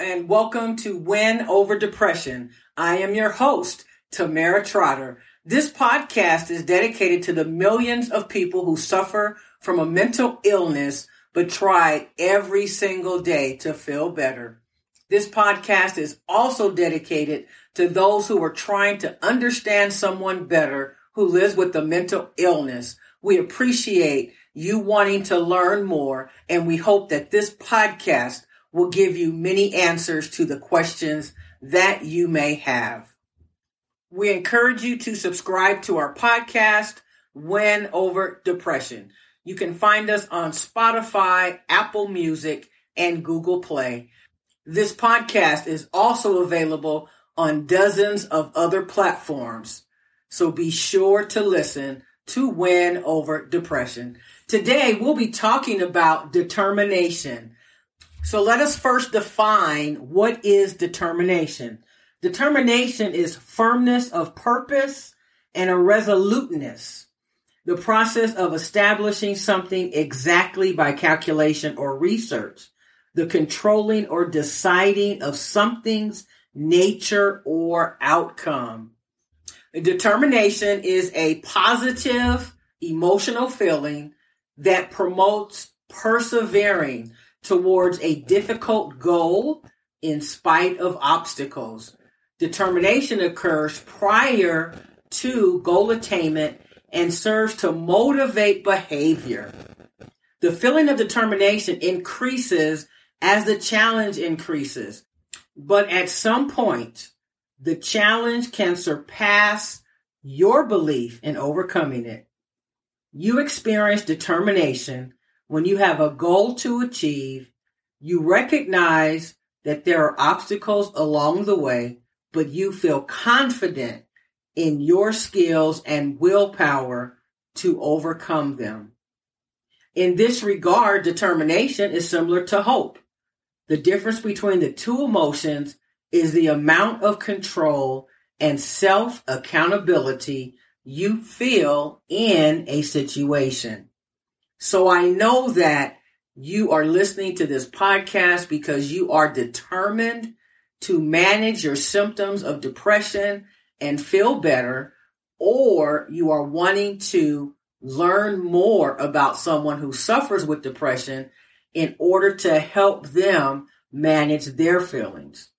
and welcome to Win Over Depression. I am your host, Tamara Trotter. This podcast is dedicated to the millions of people who suffer from a mental illness but try every single day to feel better. This podcast is also dedicated to those who are trying to understand someone better who lives with a mental illness. We appreciate you wanting to learn more, and we hope that this podcast will give you many answers to the questions that you may have. We encourage you to subscribe to our podcast, Win Over Depression. You can find us on Spotify, Apple Music, and Google Play. This podcast is also available on dozens of other platforms. So be sure to listen to Win Over Depression. Today we'll be talking about determination. So let us first define what is determination. Determination is firmness of purpose and a resoluteness. The process of establishing something exactly by calculation or research. The controlling or deciding of something's nature or outcome. Determination is a positive emotional feeling that promotes persevering towards a difficult goal in spite of obstacles. Determination occurs prior to goal attainment and serves to motivate behavior. The feeling of determination increases as the challenge increases. But at some point, the challenge can surpass your belief in overcoming it. You experience determination when you have a goal to achieve. You recognize that there are obstacles along the way, but you feel confident in your skills and willpower to overcome them. In this regard, determination is similar to hope. The difference between the two emotions is the amount of control and self accountability you feel in a situation. So I know that you are listening to this podcast because you are determined to manage your symptoms of depression and feel better, or you are wanting to learn more about someone who suffers with depression in order to help them manage their feelings.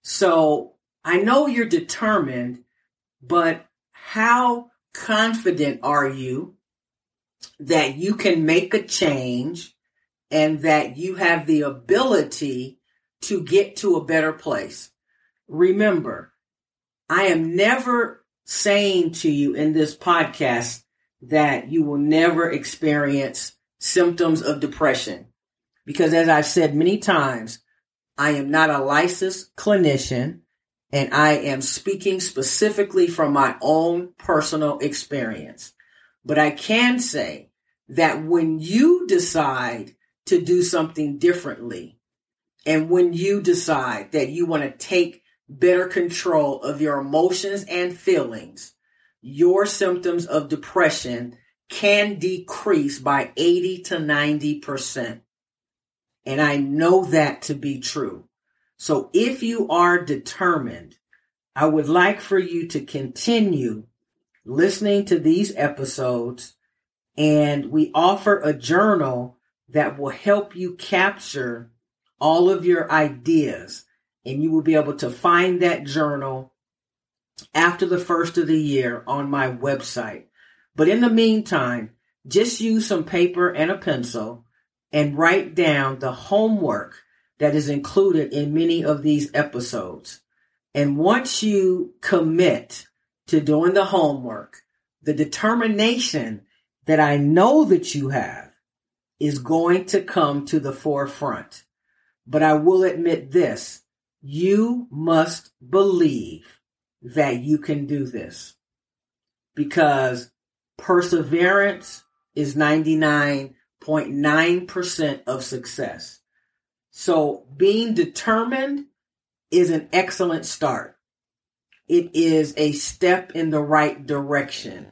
So I know you're determined, but how confident are you that you can make a change and that you have the ability to get to a better place? Remember, I am never saying to you in this podcast that you will never experience symptoms of depression. Because as I've said many times, I am not a licensed clinician and I am speaking specifically from my own personal experience. But I can say that when you decide to do something differently and when you decide that you want to take better control of your emotions and feelings, your symptoms of depression can decrease by 80 to 90%. And I know that to be true. So if you are determined, I would like for you to continue listening to these episodes and we offer a journal that will help you capture all of your ideas and you will be able to find that journal after the first of the year on my website. But in the meantime, just use some paper and a pencil and write down the homework that is included in many of these episodes. And once you commit to doing the homework, the determination that I know that you have is going to come to the forefront. But I will admit this, you must believe that you can do this because perseverance is 99 0.9% of success. So being determined is an excellent start. It is a step in the right direction.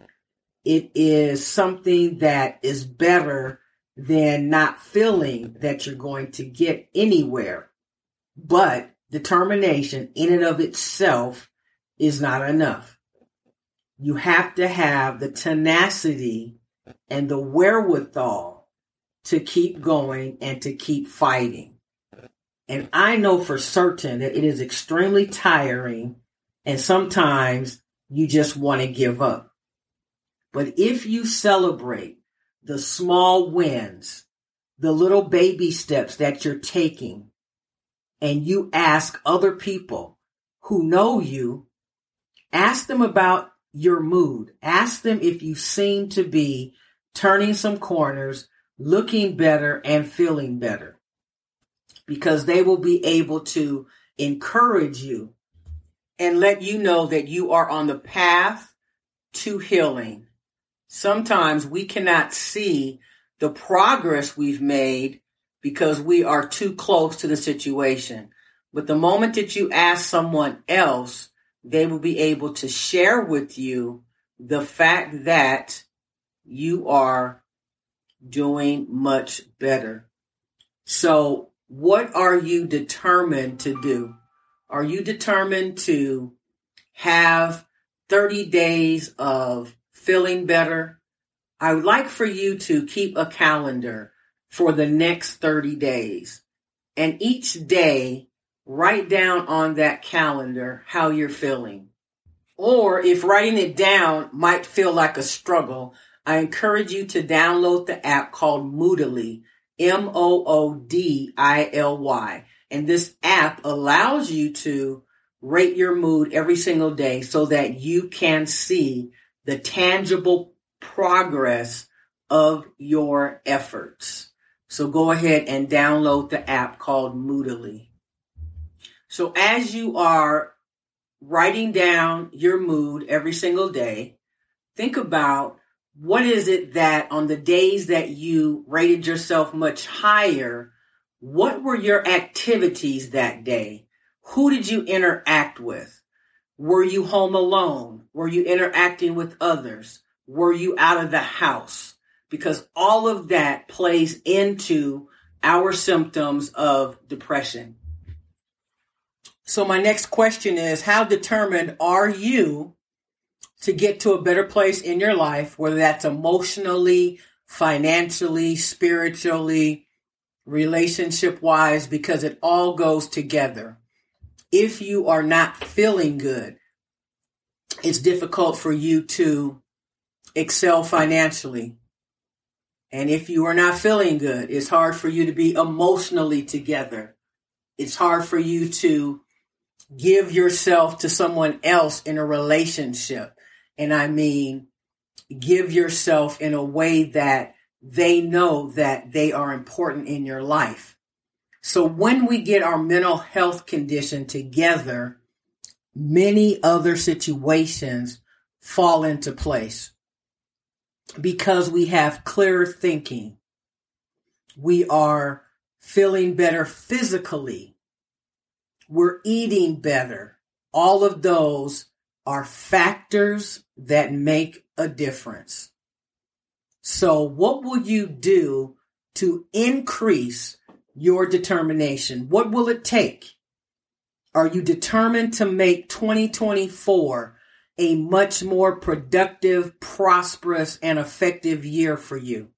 It is something that is better than not feeling that you're going to get anywhere. But determination in and of itself is not enough. You have to have the tenacity and the wherewithal to keep going and to keep fighting. And I know for certain that it is extremely tiring and sometimes you just want to give up. But if you celebrate the small wins, the little baby steps that you're taking, and you ask other people who know you, ask them about your mood. Ask them if you seem to be turning some corners, looking better, and feeling better. Because they will be able to encourage you and let you know that you are on the path to healing. Sometimes we cannot see the progress we've made because we are too close to the situation. But the moment that you ask someone else, they will be able to share with you the fact that you are doing much better. So, what are you determined to do? Are you determined to have 30 days of feeling better? I would like for you to keep a calendar for the next 30 days. And each day, write down on that calendar how you're feeling. Or if writing it down might feel like a struggle, I encourage you to download the app called Moodily, M O O D I L Y. And this app allows you to rate your mood every single day so that you can see the tangible progress of your efforts. So go ahead and download the app called Moodily. So as you are writing down your mood every single day, think about what is it that on the days that you rated yourself much higher, what were your activities that day? Who did you interact with? Were you home alone? Were you interacting with others? Were you out of the house? because all of that plays into our symptoms of depression. So my next question is, how determined are you to get to a better place in your life, whether that's emotionally, financially, spiritually, relationship wise, because it all goes together. If you are not feeling good, it's difficult for you to excel financially. And if you are not feeling good, it's hard for you to be emotionally together. It's hard for you to give yourself to someone else in a relationship. And I mean, give yourself in a way that they know that they are important in your life. So when we get our mental health condition together, many other situations fall into place because we have clearer thinking. We are feeling better physically. We're eating better. All of those are factors that make a difference. So what will you do to increase your determination? What will it take? Are you determined to make 2024 a much more productive, prosperous, and effective year for you.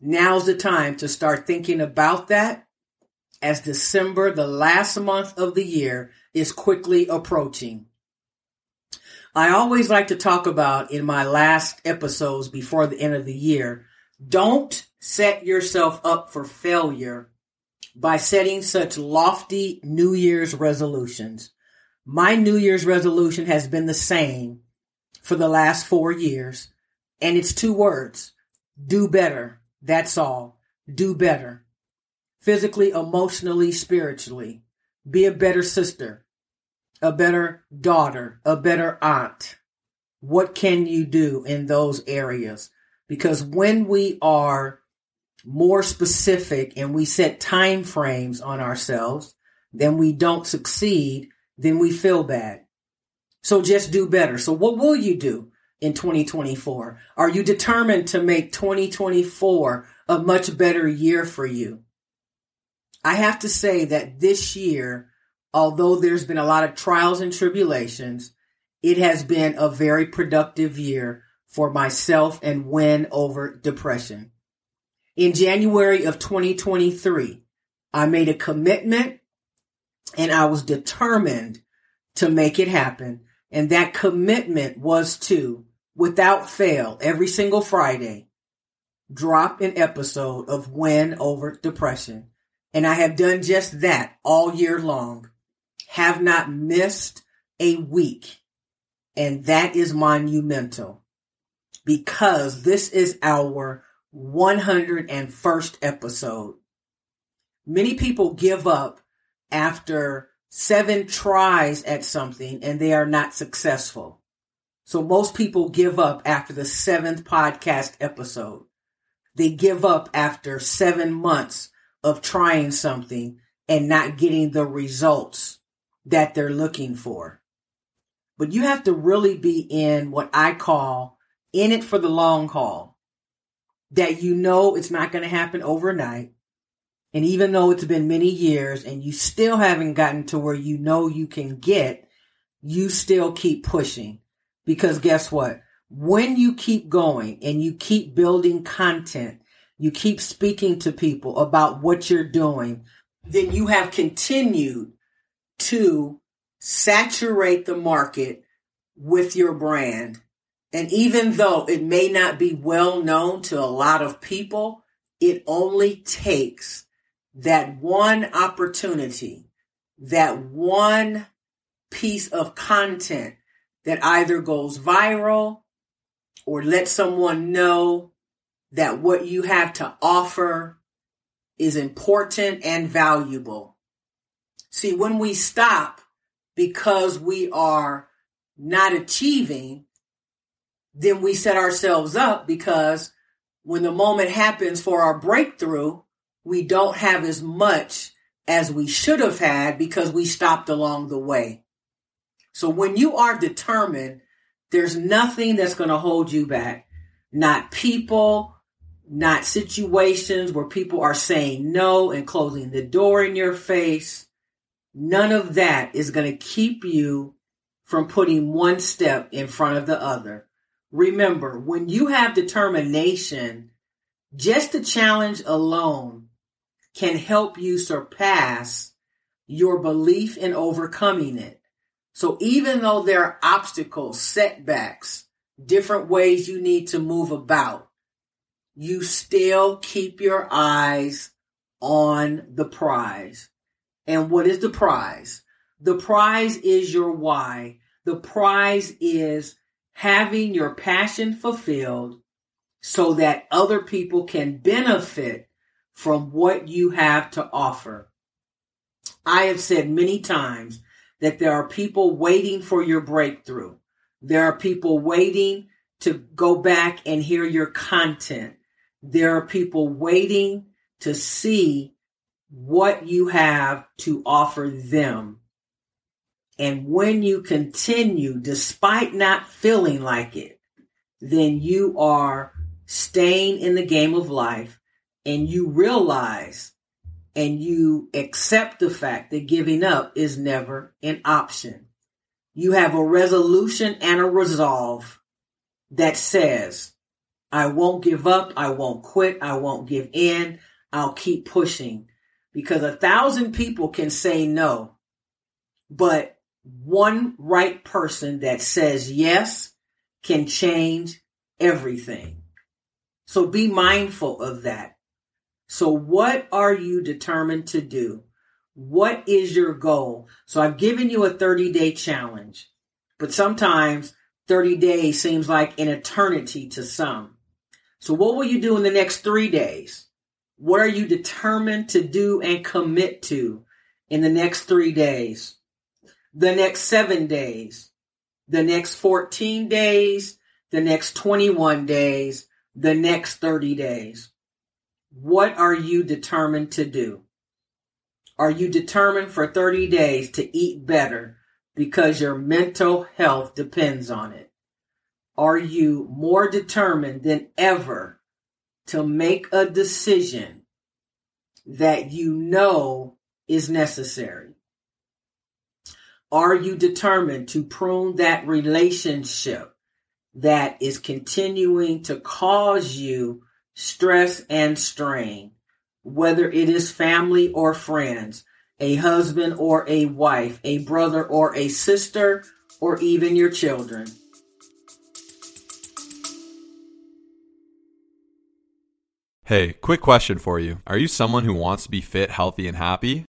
Now's the time to start thinking about that as December, the last month of the year, is quickly approaching. I always like to talk about in my last episodes before the end of the year, don't set yourself up for failure by setting such lofty New Year's resolutions. My New Year's resolution has been the same for the last four years, and it's two words do better. That's all. Do better. Physically, emotionally, spiritually. Be a better sister, a better daughter, a better aunt. What can you do in those areas? Because when we are more specific and we set time frames on ourselves, then we don't succeed then we feel bad. So just do better. So what will you do in 2024? Are you determined to make 2024 a much better year for you? I have to say that this year, although there's been a lot of trials and tribulations, it has been a very productive year for myself and win over depression. In January of 2023, I made a commitment and I was determined to make it happen. And that commitment was to, without fail, every single Friday, drop an episode of Win Over Depression. And I have done just that all year long. Have not missed a week. And that is monumental because this is our 101st episode. Many people give up after seven tries at something and they are not successful. So most people give up after the seventh podcast episode. They give up after seven months of trying something and not getting the results that they're looking for. But you have to really be in what I call in it for the long haul. That you know it's not going to happen overnight. And even though it's been many years and you still haven't gotten to where you know you can get, you still keep pushing. Because guess what? When you keep going and you keep building content, you keep speaking to people about what you're doing, then you have continued to saturate the market with your brand. And even though it may not be well known to a lot of people, it only takes that one opportunity, that one piece of content that either goes viral or let someone know that what you have to offer is important and valuable. See, when we stop because we are not achieving, then we set ourselves up because when the moment happens for our breakthrough, we don't have as much as we should have had because we stopped along the way. So when you are determined, there's nothing that's going to hold you back. Not people, not situations where people are saying no and closing the door in your face. None of that is going to keep you from putting one step in front of the other. Remember, when you have determination, just the challenge alone can help you surpass your belief in overcoming it. So even though there are obstacles, setbacks, different ways you need to move about, you still keep your eyes on the prize. And what is the prize? The prize is your why. The prize is having your passion fulfilled so that other people can benefit from what you have to offer. I have said many times that there are people waiting for your breakthrough. There are people waiting to go back and hear your content. There are people waiting to see what you have to offer them. And when you continue, despite not feeling like it, then you are staying in the game of life and you realize and you accept the fact that giving up is never an option. You have a resolution and a resolve that says, I won't give up. I won't quit. I won't give in. I'll keep pushing because a thousand people can say no, but one right person that says yes can change everything. So be mindful of that. So what are you determined to do? What is your goal? So I've given you a 30 day challenge, but sometimes 30 days seems like an eternity to some. So what will you do in the next three days? What are you determined to do and commit to in the next three days? The next seven days, the next 14 days, the next 21 days, the next 30 days. What are you determined to do? Are you determined for 30 days to eat better because your mental health depends on it? Are you more determined than ever to make a decision that you know is necessary? Are you determined to prune that relationship that is continuing to cause you stress and strain, whether it is family or friends, a husband or a wife, a brother or a sister, or even your children? Hey, quick question for you. Are you someone who wants to be fit, healthy, and happy?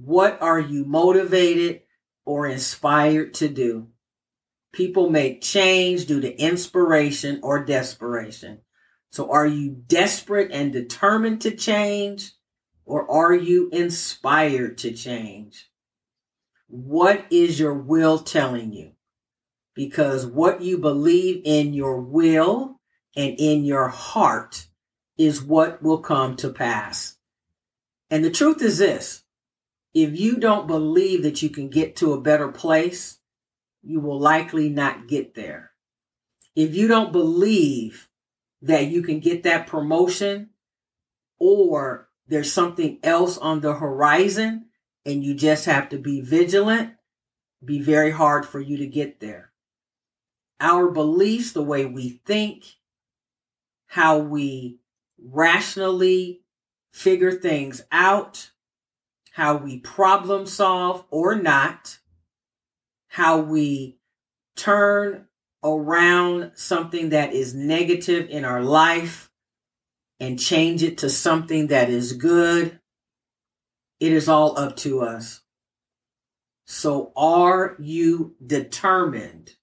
What are you motivated or inspired to do? People make change due to inspiration or desperation. So are you desperate and determined to change or are you inspired to change? What is your will telling you? Because what you believe in your will and in your heart is what will come to pass. And the truth is this if you don't believe that you can get to a better place, you will likely not get there. If you don't believe that you can get that promotion or there's something else on the horizon and you just have to be vigilant, be very hard for you to get there. Our beliefs, the way we think, how we rationally figure things out, how we problem solve or not, how we turn around something that is negative in our life and change it to something that is good. It is all up to us. So are you determined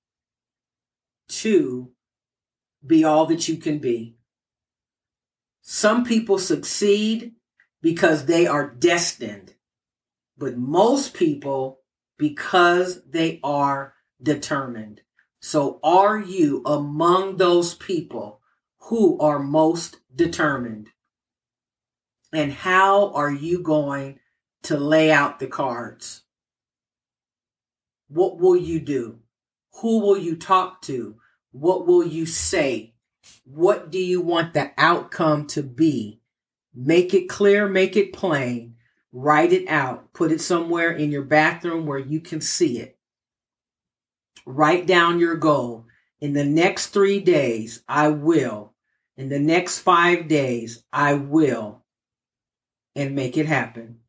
to be all that you can be? Some people succeed because they are destined but most people because they are determined. So are you among those people who are most determined? And how are you going to lay out the cards? What will you do? Who will you talk to? What will you say? What do you want the outcome to be? Make it clear, make it plain, Write it out. Put it somewhere in your bathroom where you can see it. Write down your goal. In the next three days, I will. In the next five days, I will. And make it happen.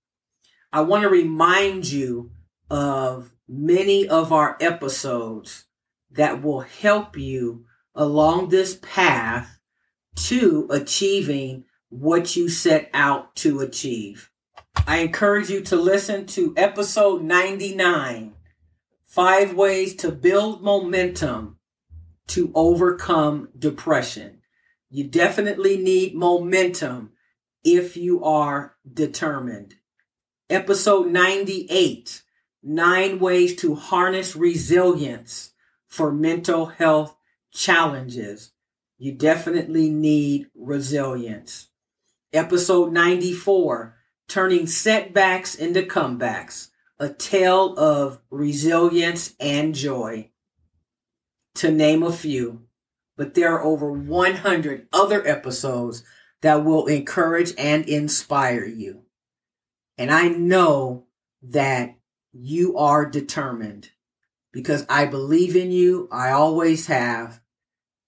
I want to remind you of many of our episodes that will help you along this path to achieving what you set out to achieve. I encourage you to listen to episode 99 Five Ways to Build Momentum to Overcome Depression. You definitely need momentum if you are determined. Episode 98 Nine Ways to Harness Resilience for Mental Health Challenges. You definitely need resilience. Episode 94 turning setbacks into comebacks, a tale of resilience and joy, to name a few. But there are over 100 other episodes that will encourage and inspire you. And I know that you are determined because I believe in you. I always have.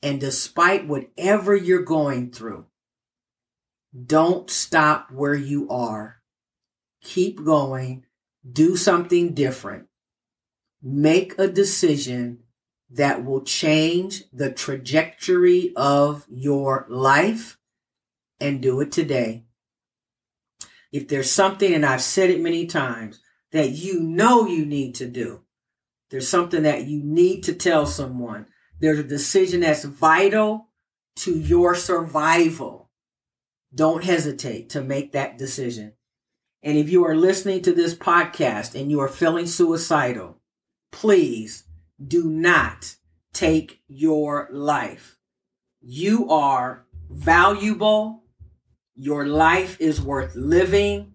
And despite whatever you're going through, don't stop where you are. Keep going. Do something different. Make a decision that will change the trajectory of your life and do it today. If there's something, and I've said it many times, that you know you need to do, there's something that you need to tell someone, there's a decision that's vital to your survival don't hesitate to make that decision. And if you are listening to this podcast and you are feeling suicidal, please do not take your life. You are valuable. Your life is worth living.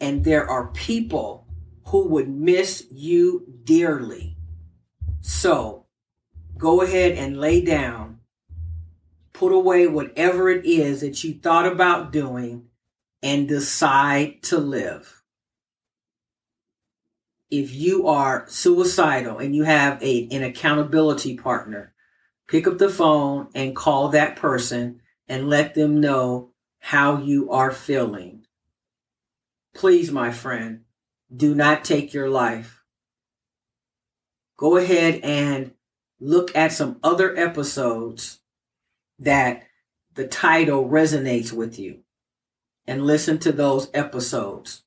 And there are people who would miss you dearly. So go ahead and lay down. Put away whatever it is that you thought about doing and decide to live. If you are suicidal and you have a, an accountability partner, pick up the phone and call that person and let them know how you are feeling. Please, my friend, do not take your life. Go ahead and look at some other episodes that the title resonates with you and listen to those episodes.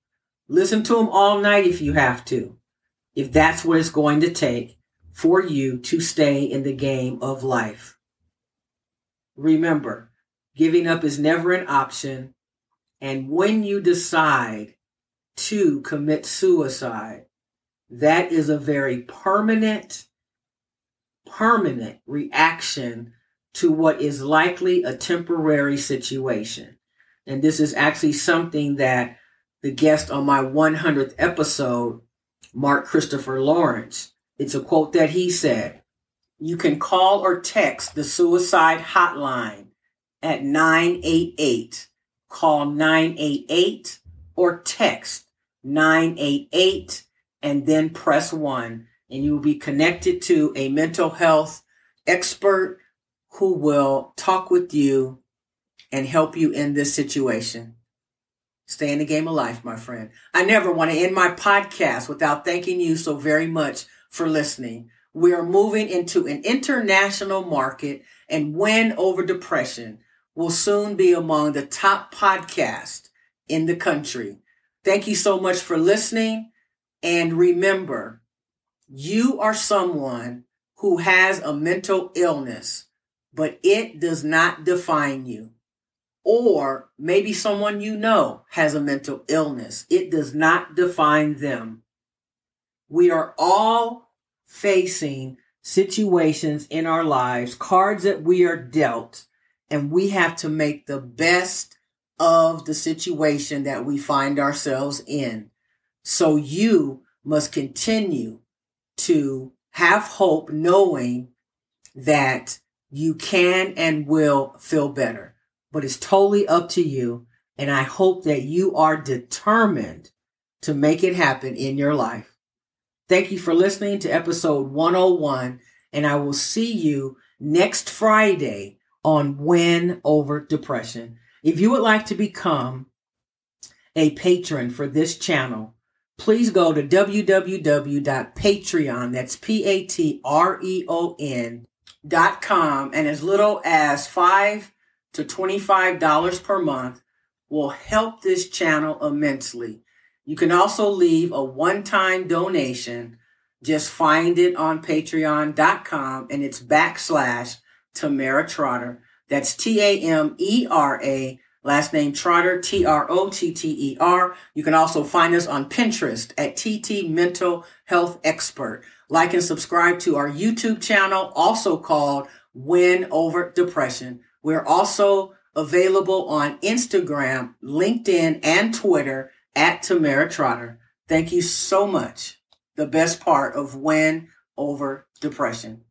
Listen to them all night if you have to, if that's what it's going to take for you to stay in the game of life. Remember, giving up is never an option. And when you decide to commit suicide, that is a very permanent, permanent reaction to what is likely a temporary situation. And this is actually something that the guest on my 100th episode, Mark Christopher Lawrence, it's a quote that he said. You can call or text the suicide hotline at 988. Call 988 or text 988 and then press 1 and you will be connected to a mental health expert who will talk with you and help you in this situation. Stay in the game of life, my friend. I never want to end my podcast without thanking you so very much for listening. We are moving into an international market and Win Over Depression will soon be among the top podcasts in the country. Thank you so much for listening. And remember, you are someone who has a mental illness, but it does not define you or maybe someone you know has a mental illness. It does not define them. We are all facing situations in our lives, cards that we are dealt, and we have to make the best of the situation that we find ourselves in. So you must continue to have hope knowing that you can and will feel better but it's totally up to you. And I hope that you are determined to make it happen in your life. Thank you for listening to episode 101, and I will see you next Friday on Win Over Depression. If you would like to become a patron for this channel, please go to www.patreon, that's P-A-T-R-E-O-N dot com, and as little as five to $25 per month will help this channel immensely. You can also leave a one-time donation. Just find it on patreon.com and it's backslash Tamera Trotter. That's T-A-M-E-R-A, last name Trotter, T-R-O-T-T-E-R. You can also find us on Pinterest at TT Mental Health Expert. Like and subscribe to our YouTube channel, also called Win Over Depression. We're also available on Instagram, LinkedIn, and Twitter at Tamara Trotter. Thank you so much. The best part of Win Over Depression.